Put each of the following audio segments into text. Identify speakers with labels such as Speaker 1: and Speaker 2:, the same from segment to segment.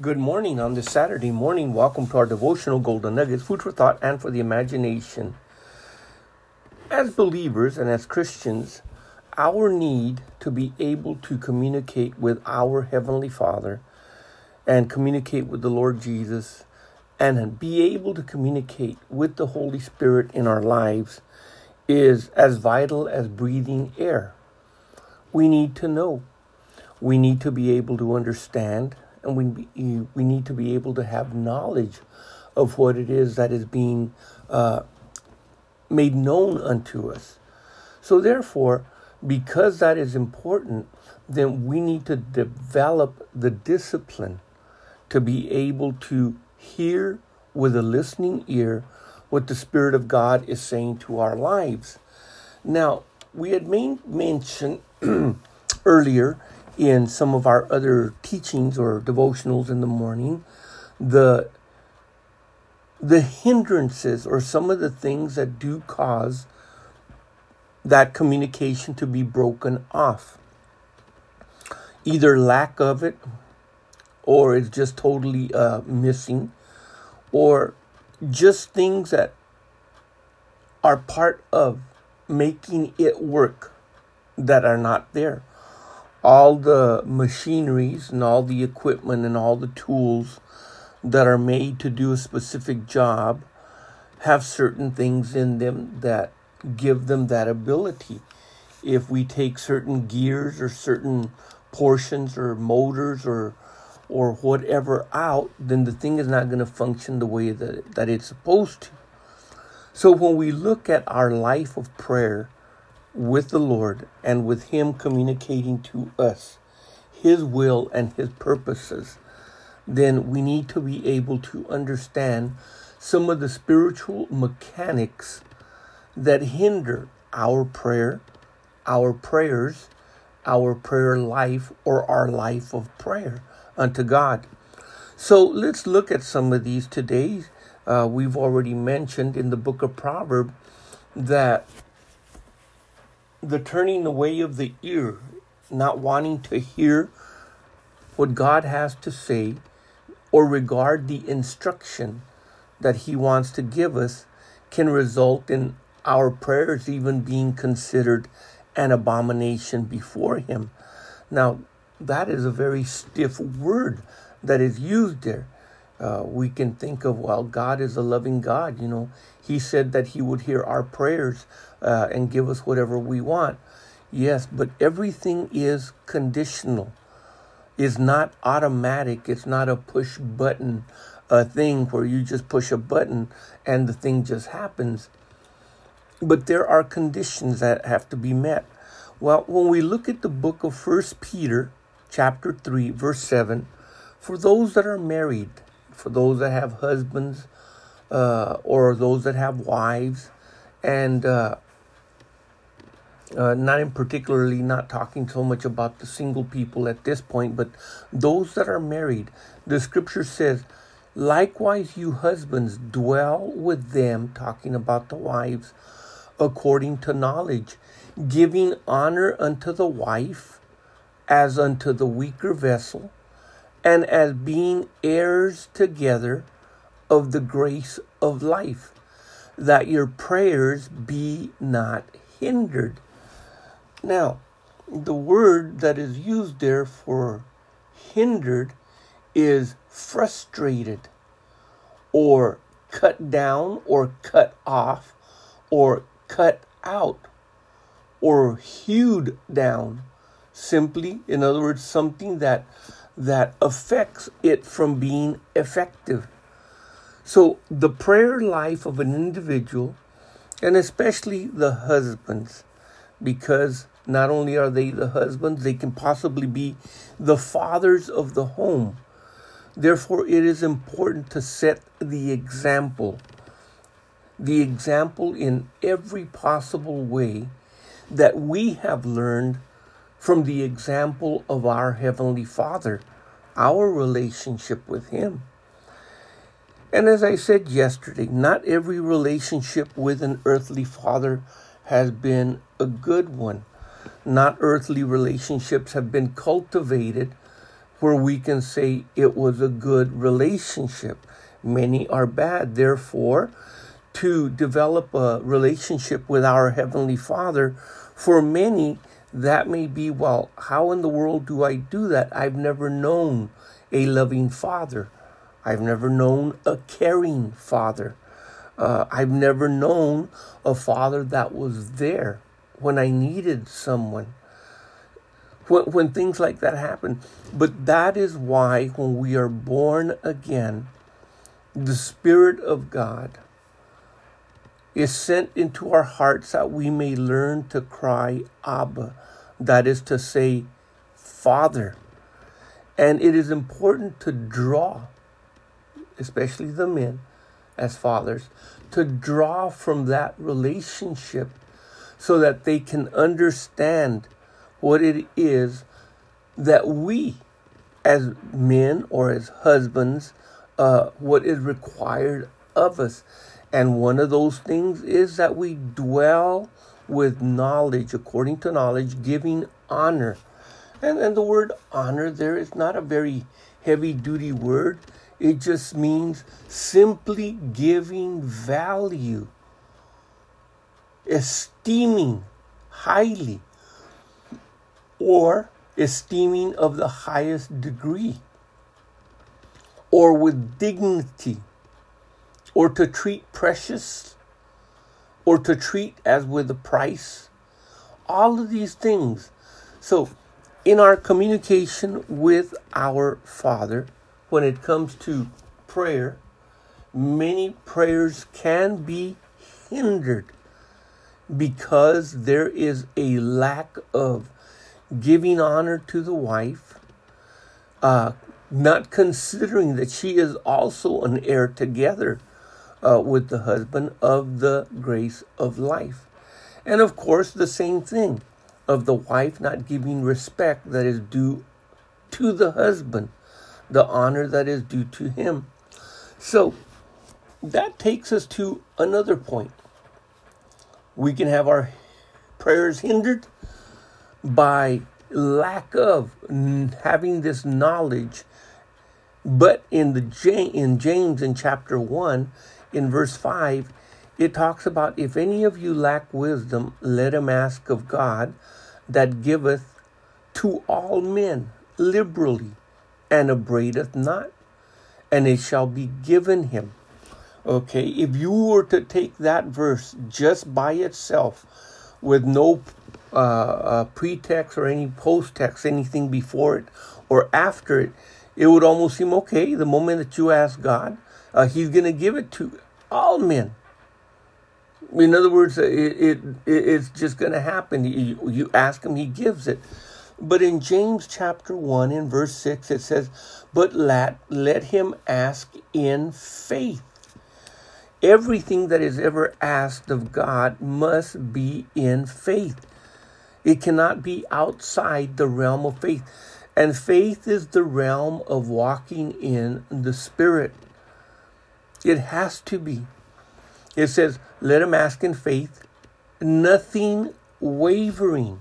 Speaker 1: Good morning on this Saturday morning. Welcome to our devotional Golden Nuggets, food for thought and for the imagination. As believers and as Christians, our need to be able to communicate with our Heavenly Father and communicate with the Lord Jesus and be able to communicate with the Holy Spirit in our lives is as vital as breathing air. We need to know. We need to be able to understand and we, we need to be able to have knowledge of what it is that is being uh, made known unto us. So, therefore, because that is important, then we need to develop the discipline to be able to hear with a listening ear what the Spirit of God is saying to our lives. Now, we had main, mentioned earlier in some of our other teachings or devotionals in the morning the the hindrances or some of the things that do cause that communication to be broken off. Either lack of it or it's just totally uh, missing or just things that are part of making it work that are not there all the machineries and all the equipment and all the tools that are made to do a specific job have certain things in them that give them that ability. If we take certain gears or certain portions or motors or or whatever out, then the thing is not going to function the way that, that it's supposed to. So when we look at our life of prayer, with the Lord and with Him communicating to us His will and His purposes, then we need to be able to understand some of the spiritual mechanics that hinder our prayer, our prayers, our prayer life, or our life of prayer unto God. So let's look at some of these today. Uh, we've already mentioned in the book of Proverbs that the turning away of the ear, not wanting to hear what God has to say or regard the instruction that He wants to give us, can result in our prayers even being considered an abomination before Him. Now, that is a very stiff word that is used there. Uh, we can think of, well, God is a loving God. You know, He said that He would hear our prayers uh, and give us whatever we want. Yes, but everything is conditional. Is not automatic. It's not a push button a thing where you just push a button and the thing just happens. But there are conditions that have to be met. Well, when we look at the book of First Peter, chapter 3, verse 7, for those that are married, for those that have husbands, uh, or those that have wives, and uh, uh, not in particularly not talking so much about the single people at this point, but those that are married. The scripture says, Likewise, you husbands, dwell with them, talking about the wives, according to knowledge, giving honor unto the wife as unto the weaker vessel, and as being heirs together of the grace of life, that your prayers be not hindered. Now, the word that is used there for hindered is frustrated or cut down or cut off or cut out or hewed down simply in other words something that that affects it from being effective so the prayer life of an individual and especially the husbands because not only are they the husbands, they can possibly be the fathers of the home. Therefore, it is important to set the example. The example in every possible way that we have learned from the example of our Heavenly Father, our relationship with Him. And as I said yesterday, not every relationship with an earthly father has been a good one not earthly relationships have been cultivated where we can say it was a good relationship. Many are bad. Therefore, to develop a relationship with our Heavenly Father, for many, that may be, well, how in the world do I do that? I've never known a loving Father. I've never known a caring Father. Uh, I've never known a Father that was there when I needed someone. When, when things like that happen. But that is why when we are born again, the Spirit of God is sent into our hearts that we may learn to cry Abba, that is to say, Father. And it is important to draw, especially the men as fathers, to draw from that relationship so that they can understand what it is that we, as men or as husbands, uh, what is required of us. And one of those things is that we dwell with knowledge, according to knowledge, giving honor. And, and the word honor there is not a very heavy duty word. It just means simply giving value, esteeming highly, or esteeming of the highest degree, or with dignity or to treat precious, or to treat as with a price. All of these things. So, in our communication with our Father, when it comes to prayer, many prayers can be hindered because there is a lack of giving honor to the wife, uh, not considering that she is also an heir together uh, with the husband of the grace of life. And of course, the same thing of the wife not giving respect that is due to the husband, the honor that is due to him. So that takes us to another point. We can have our prayers hindered by lack of having this knowledge. But in the in James in chapter 1, in verse 5, it talks about if any of you lack wisdom, let him ask of God that giveth to all men liberally and abradeth not, and it shall be given him. Okay, if you were to take that verse just by itself with no uh, uh, pretext or any post text, anything before it or after it, it would almost seem okay. The moment that you ask God, uh, He's going to give it to all men. In other words, it, it it's just going to happen. You, you ask him, he gives it. But in James chapter 1, in verse 6, it says, But let, let him ask in faith. Everything that is ever asked of God must be in faith. It cannot be outside the realm of faith. And faith is the realm of walking in the Spirit. It has to be. It says, let him ask in faith, nothing wavering.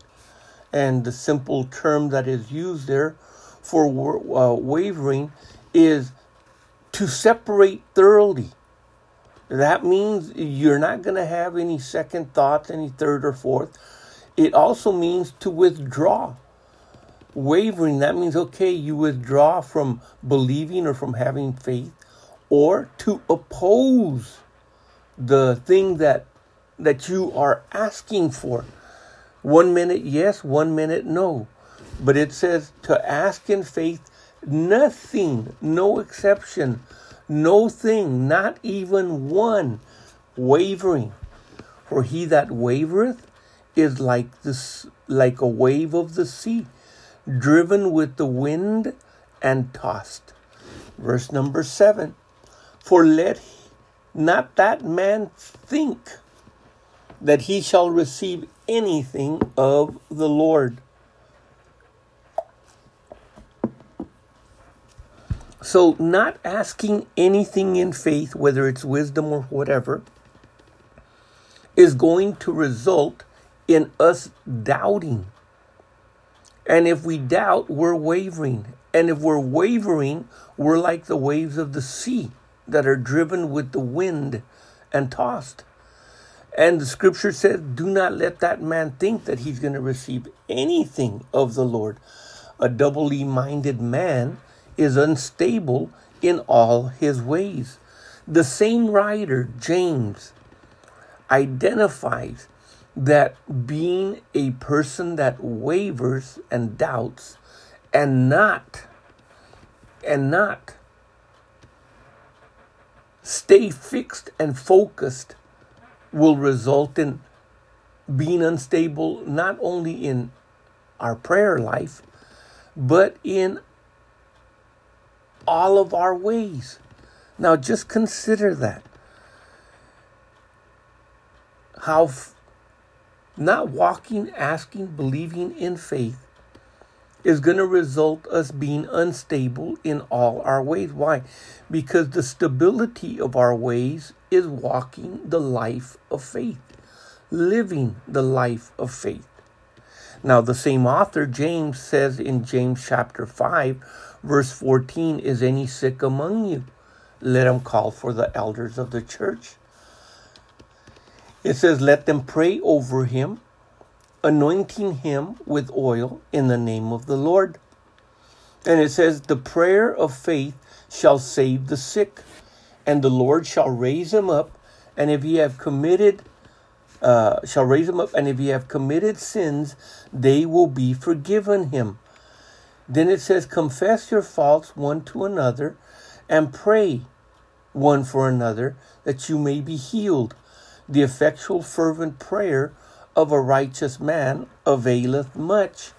Speaker 1: And the simple term that is used there for uh, wavering is to separate thoroughly. That means you're not going to have any second thoughts, any third or fourth. It also means to withdraw. Wavering, that means, okay, you withdraw from believing or from having faith or to oppose the thing that that you are asking for. One minute yes, one minute no. But it says to ask in faith nothing, no exception, no thing, not even one wavering. For he that wavereth is like this like a wave of the sea, driven with the wind and tossed. Verse number seven. For let not that man think that he shall receive anything of the Lord. So, not asking anything in faith, whether it's wisdom or whatever, is going to result in us doubting. And if we doubt, we're wavering. And if we're wavering, we're like the waves of the sea that are driven with the wind and tossed. And the scripture said, Do not let that man think that he's going to receive anything of the Lord. A doubly minded man is unstable in all his ways. The same writer, James, identifies that being a person that wavers and doubts and not and not stay fixed and focused will result in being unstable not only in our prayer life but in all of our ways. Now just consider that. How f- not walking asking believing in faith is going to result us being unstable in all our ways. Why? Because the stability of our ways is walking the life of faith, living the life of faith. Now, the same author, James, says in James chapter 5, verse 14, Is any sick among you? Let him call for the elders of the church. It says, Let them pray over him anointing him with oil in the name of the Lord. And it says, The prayer of faith shall save the sick, and the Lord shall raise him up. And if he have committed, uh, shall raise him up, and if he have committed sins, they will be forgiven him. Then it says, Confess your faults one to another, and pray one for another, that you may be healed. The effectual, fervent prayer of a righteous man availeth much.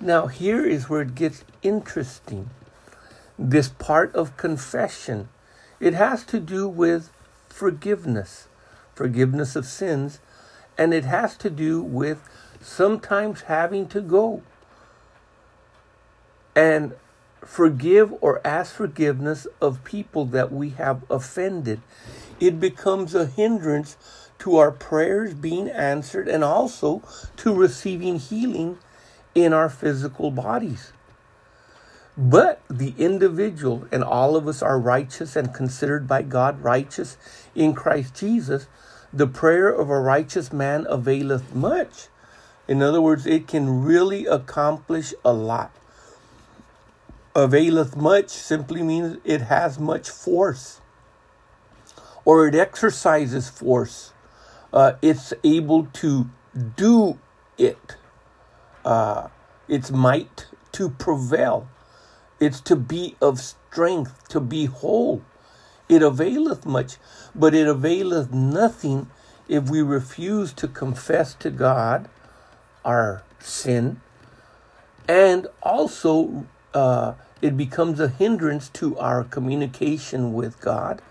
Speaker 1: Now, here is where it gets interesting. This part of confession, it has to do with forgiveness, forgiveness of sins, and it has to do with sometimes having to go and forgive or ask forgiveness of people that we have offended. It becomes a hindrance to our prayers being answered and also to receiving healing in our physical bodies. But the individual, and all of us are righteous and considered by God righteous in Christ Jesus, the prayer of a righteous man availeth much. In other words, it can really accomplish a lot. Availeth much simply means it has much force or it exercises force uh, it's able to do it. Uh, its might to prevail. It's to be of strength, to be whole. It availeth much, but it availeth nothing if we refuse to confess to God our sin. And also, uh, it becomes a hindrance to our communication with God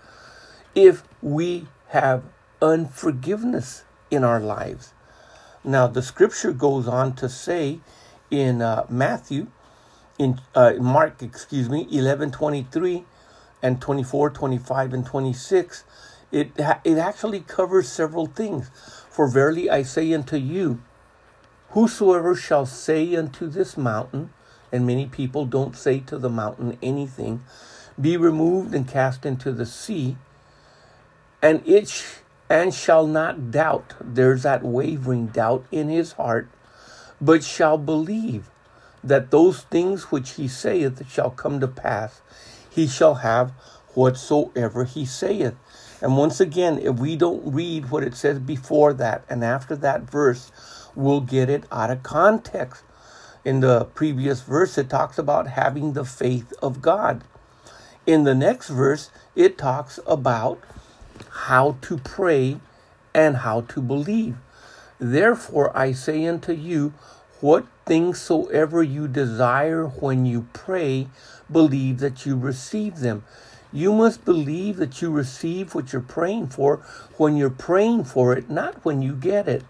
Speaker 1: if we have unforgiveness in our lives. Now, the scripture goes on to say in uh, Matthew, in uh, Mark, excuse me, 11 23 and 24, 25, and 26, it, it actually covers several things. For verily I say unto you, whosoever shall say unto this mountain, and many people don't say to the mountain anything, be removed and cast into the sea, and it and shall not doubt, there's that wavering doubt in his heart, but shall believe that those things which he saith shall come to pass. He shall have whatsoever he saith. And once again, if we don't read what it says before that and after that verse, we'll get it out of context. In the previous verse, it talks about having the faith of God. In the next verse, it talks about how to pray and how to believe. Therefore, I say unto you, what things soever you desire when you pray, believe that you receive them. You must believe that you receive what you're praying for when you're praying for it, not when you get it.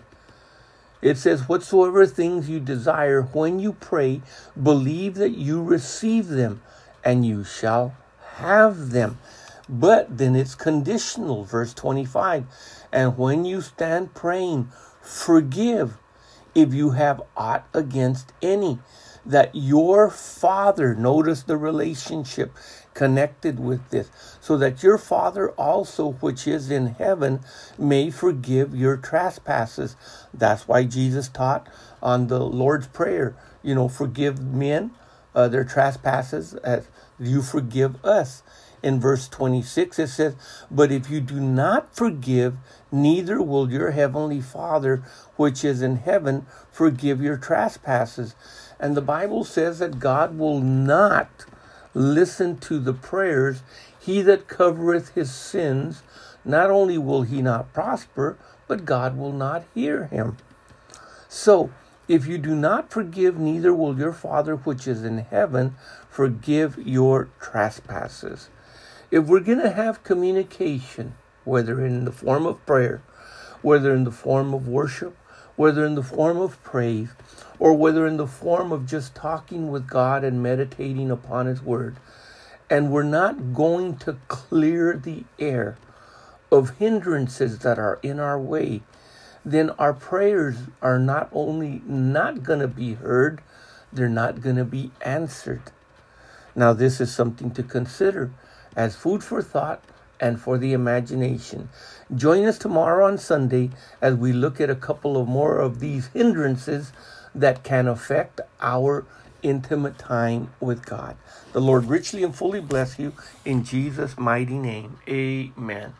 Speaker 1: It says, Whatsoever things you desire when you pray, believe that you receive them, and you shall have them. But then it's conditional, verse 25. And when you stand praying, forgive if you have aught against any, that your Father, notice the relationship connected with this, so that your Father also, which is in heaven, may forgive your trespasses. That's why Jesus taught on the Lord's Prayer, you know, forgive men uh, their trespasses as you forgive us. In verse 26, it says, But if you do not forgive, neither will your heavenly Father, which is in heaven, forgive your trespasses. And the Bible says that God will not listen to the prayers. He that covereth his sins, not only will he not prosper, but God will not hear him. So, if you do not forgive, neither will your Father which is in heaven forgive your trespasses. If we're going to have communication, whether in the form of prayer, whether in the form of worship, whether in the form of praise, or whether in the form of just talking with God and meditating upon His Word, and we're not going to clear the air of hindrances that are in our way, then our prayers are not only not going to be heard, they're not going to be answered. Now, this is something to consider as food for thought and for the imagination. Join us tomorrow on Sunday as we look at a couple of more of these hindrances that can affect our intimate time with God. The Lord richly and fully bless you in Jesus' mighty name. Amen.